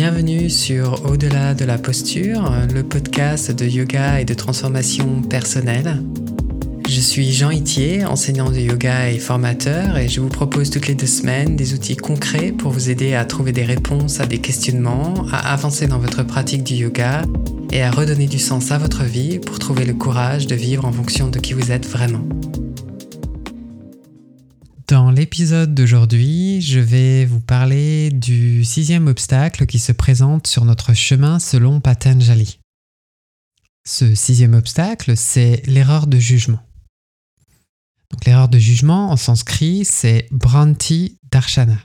Bienvenue sur Au-delà de la posture, le podcast de yoga et de transformation personnelle. Je suis Jean Itier, enseignant de yoga et formateur, et je vous propose toutes les deux semaines des outils concrets pour vous aider à trouver des réponses à des questionnements, à avancer dans votre pratique du yoga et à redonner du sens à votre vie pour trouver le courage de vivre en fonction de qui vous êtes vraiment. Dans l'épisode d'aujourd'hui, je vais vous parler du sixième obstacle qui se présente sur notre chemin selon Patanjali. Ce sixième obstacle, c'est l'erreur de jugement. L'erreur de jugement en sanskrit, c'est Branti Darshana.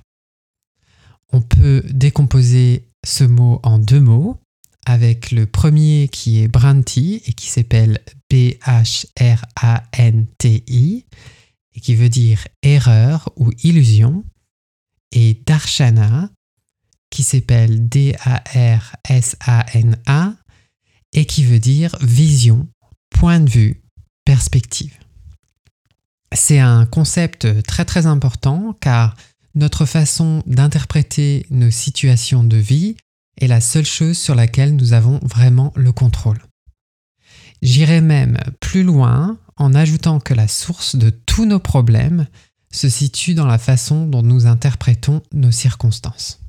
On peut décomposer ce mot en deux mots, avec le premier qui est Branti et qui s'appelle B-H-R-A-N-T-I et qui veut dire erreur ou illusion, et Darshana, qui s'appelle D-A-R-S-A-N-A, et qui veut dire vision, point de vue, perspective. C'est un concept très très important car notre façon d'interpréter nos situations de vie est la seule chose sur laquelle nous avons vraiment le contrôle. J'irai même plus loin en ajoutant que la source de tous nos problèmes se situe dans la façon dont nous interprétons nos circonstances.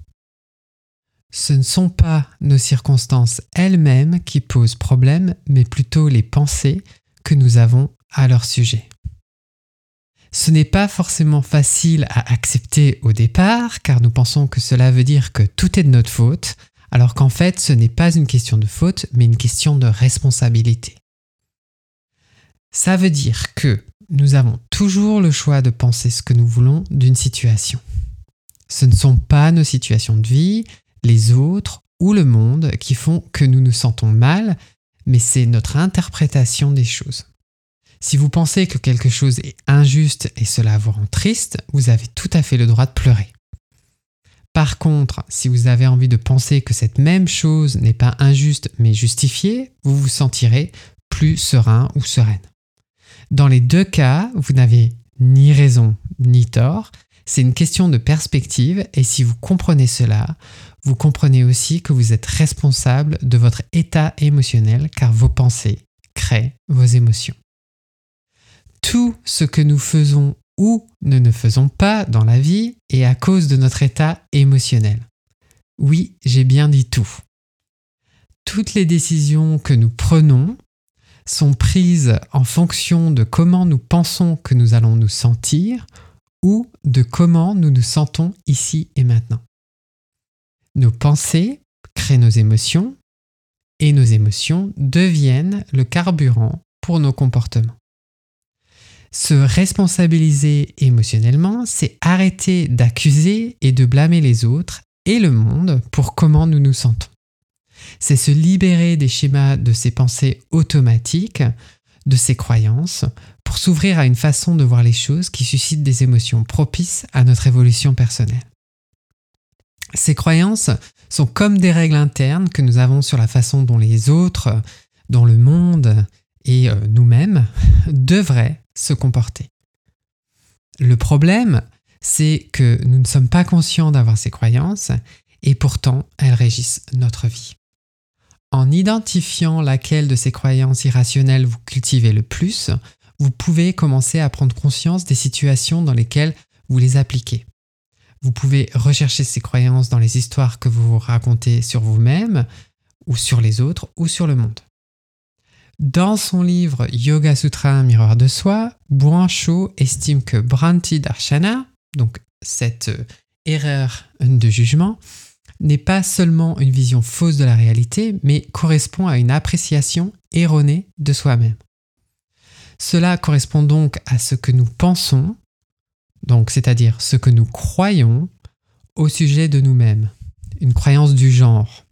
Ce ne sont pas nos circonstances elles-mêmes qui posent problème, mais plutôt les pensées que nous avons à leur sujet. Ce n'est pas forcément facile à accepter au départ, car nous pensons que cela veut dire que tout est de notre faute, alors qu'en fait ce n'est pas une question de faute, mais une question de responsabilité. Ça veut dire que nous avons toujours le choix de penser ce que nous voulons d'une situation. Ce ne sont pas nos situations de vie, les autres ou le monde qui font que nous nous sentons mal, mais c'est notre interprétation des choses. Si vous pensez que quelque chose est injuste et cela vous rend triste, vous avez tout à fait le droit de pleurer. Par contre, si vous avez envie de penser que cette même chose n'est pas injuste mais justifiée, vous vous sentirez plus serein ou sereine. Dans les deux cas, vous n'avez ni raison ni tort. C'est une question de perspective et si vous comprenez cela, vous comprenez aussi que vous êtes responsable de votre état émotionnel car vos pensées créent vos émotions. Tout ce que nous faisons ou ne faisons pas dans la vie est à cause de notre état émotionnel. Oui, j'ai bien dit tout. Toutes les décisions que nous prenons sont prises en fonction de comment nous pensons que nous allons nous sentir ou de comment nous nous sentons ici et maintenant. Nos pensées créent nos émotions et nos émotions deviennent le carburant pour nos comportements. Se responsabiliser émotionnellement, c'est arrêter d'accuser et de blâmer les autres et le monde pour comment nous nous sentons c'est se libérer des schémas de ces pensées automatiques, de ces croyances, pour s'ouvrir à une façon de voir les choses qui suscite des émotions propices à notre évolution personnelle. Ces croyances sont comme des règles internes que nous avons sur la façon dont les autres, dont le monde et euh, nous-mêmes devraient se comporter. Le problème, c'est que nous ne sommes pas conscients d'avoir ces croyances et pourtant elles régissent notre vie. En identifiant laquelle de ces croyances irrationnelles vous cultivez le plus, vous pouvez commencer à prendre conscience des situations dans lesquelles vous les appliquez. Vous pouvez rechercher ces croyances dans les histoires que vous vous racontez sur vous-même, ou sur les autres, ou sur le monde. Dans son livre Yoga Sutra, miroir de soi, Cho estime que Branti Darshana, donc cette euh, erreur de jugement, n'est pas seulement une vision fausse de la réalité, mais correspond à une appréciation erronée de soi-même. Cela correspond donc à ce que nous pensons, donc c'est-à-dire ce que nous croyons au sujet de nous-mêmes. Une croyance du genre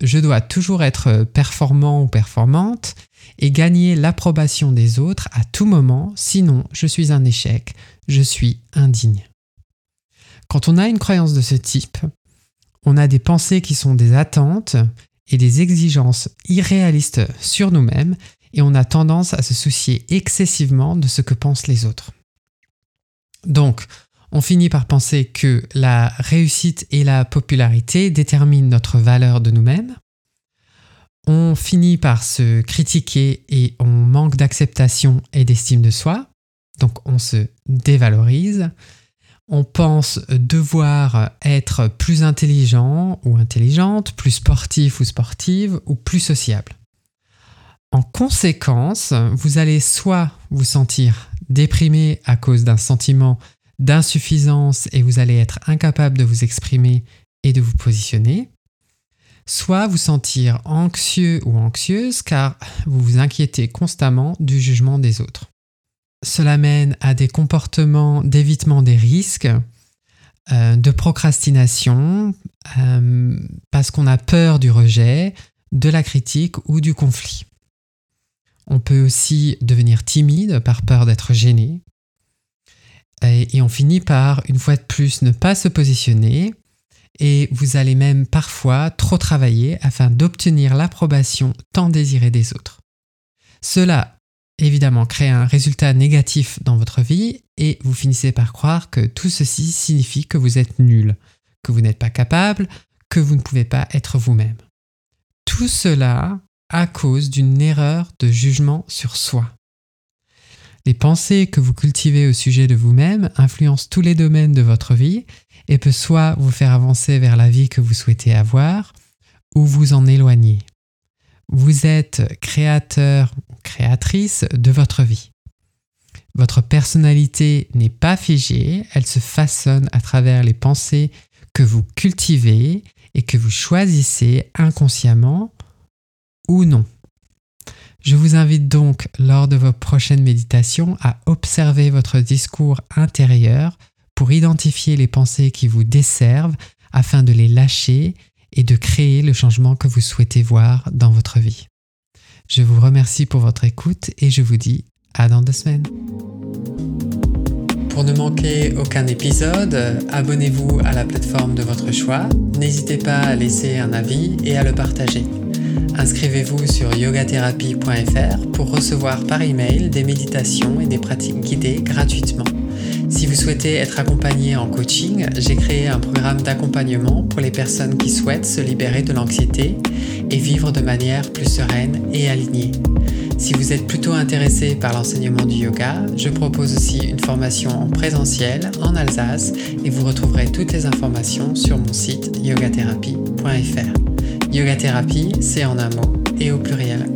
je dois toujours être performant ou performante et gagner l'approbation des autres à tout moment, sinon je suis un échec, je suis indigne. Quand on a une croyance de ce type, on a des pensées qui sont des attentes et des exigences irréalistes sur nous-mêmes et on a tendance à se soucier excessivement de ce que pensent les autres. Donc, On finit par penser que la réussite et la popularité déterminent notre valeur de nous-mêmes. On finit par se critiquer et on manque d'acceptation et d'estime de soi. Donc on se dévalorise. On pense devoir être plus intelligent ou intelligente, plus sportif ou sportive ou plus sociable. En conséquence, vous allez soit vous sentir déprimé à cause d'un sentiment d'insuffisance et vous allez être incapable de vous exprimer et de vous positionner, soit vous sentir anxieux ou anxieuse car vous vous inquiétez constamment du jugement des autres. Cela mène à des comportements d'évitement des risques, euh, de procrastination, euh, parce qu'on a peur du rejet, de la critique ou du conflit. On peut aussi devenir timide par peur d'être gêné, et, on finit par, une fois de plus, ne pas se positionner et vous allez même parfois trop travailler afin d'obtenir l'approbation tant désirée des autres. Cela, évidemment, crée un résultat négatif dans votre vie et vous finissez par croire que tout ceci signifie que vous êtes nul, que vous n'êtes pas capable, que vous ne pouvez pas être vous-même. Tout cela à cause d'une erreur de jugement sur soi. Les pensées que vous cultivez au sujet de vous-même influencent tous les domaines de votre vie et peut soit vous faire avancer vers la vie que vous souhaitez avoir ou vous en éloigner. Vous êtes créateur ou créatrice de votre vie. Votre personnalité n'est pas figée, elle se façonne à travers les pensées que vous cultivez et que vous choisissez inconsciemment ou non. Je vous invite donc lors de vos prochaines méditations à observer votre discours intérieur pour identifier les pensées qui vous desservent afin de les lâcher et de créer le changement que vous souhaitez voir dans votre vie. Je vous remercie pour votre écoute et je vous dis à dans deux semaines. Pour ne manquer aucun épisode, abonnez-vous à la plateforme de votre choix. N'hésitez pas à laisser un avis et à le partager. Inscrivez-vous sur yogatherapie.fr pour recevoir par email des méditations et des pratiques guidées gratuitement. Si vous souhaitez être accompagné en coaching, j'ai créé un programme d'accompagnement pour les personnes qui souhaitent se libérer de l'anxiété et vivre de manière plus sereine et alignée. Si vous êtes plutôt intéressé par l'enseignement du yoga, je propose aussi une formation en présentiel en Alsace et vous retrouverez toutes les informations sur mon site yogatherapie.fr. Yoga thérapie, c'est en un mot et au pluriel.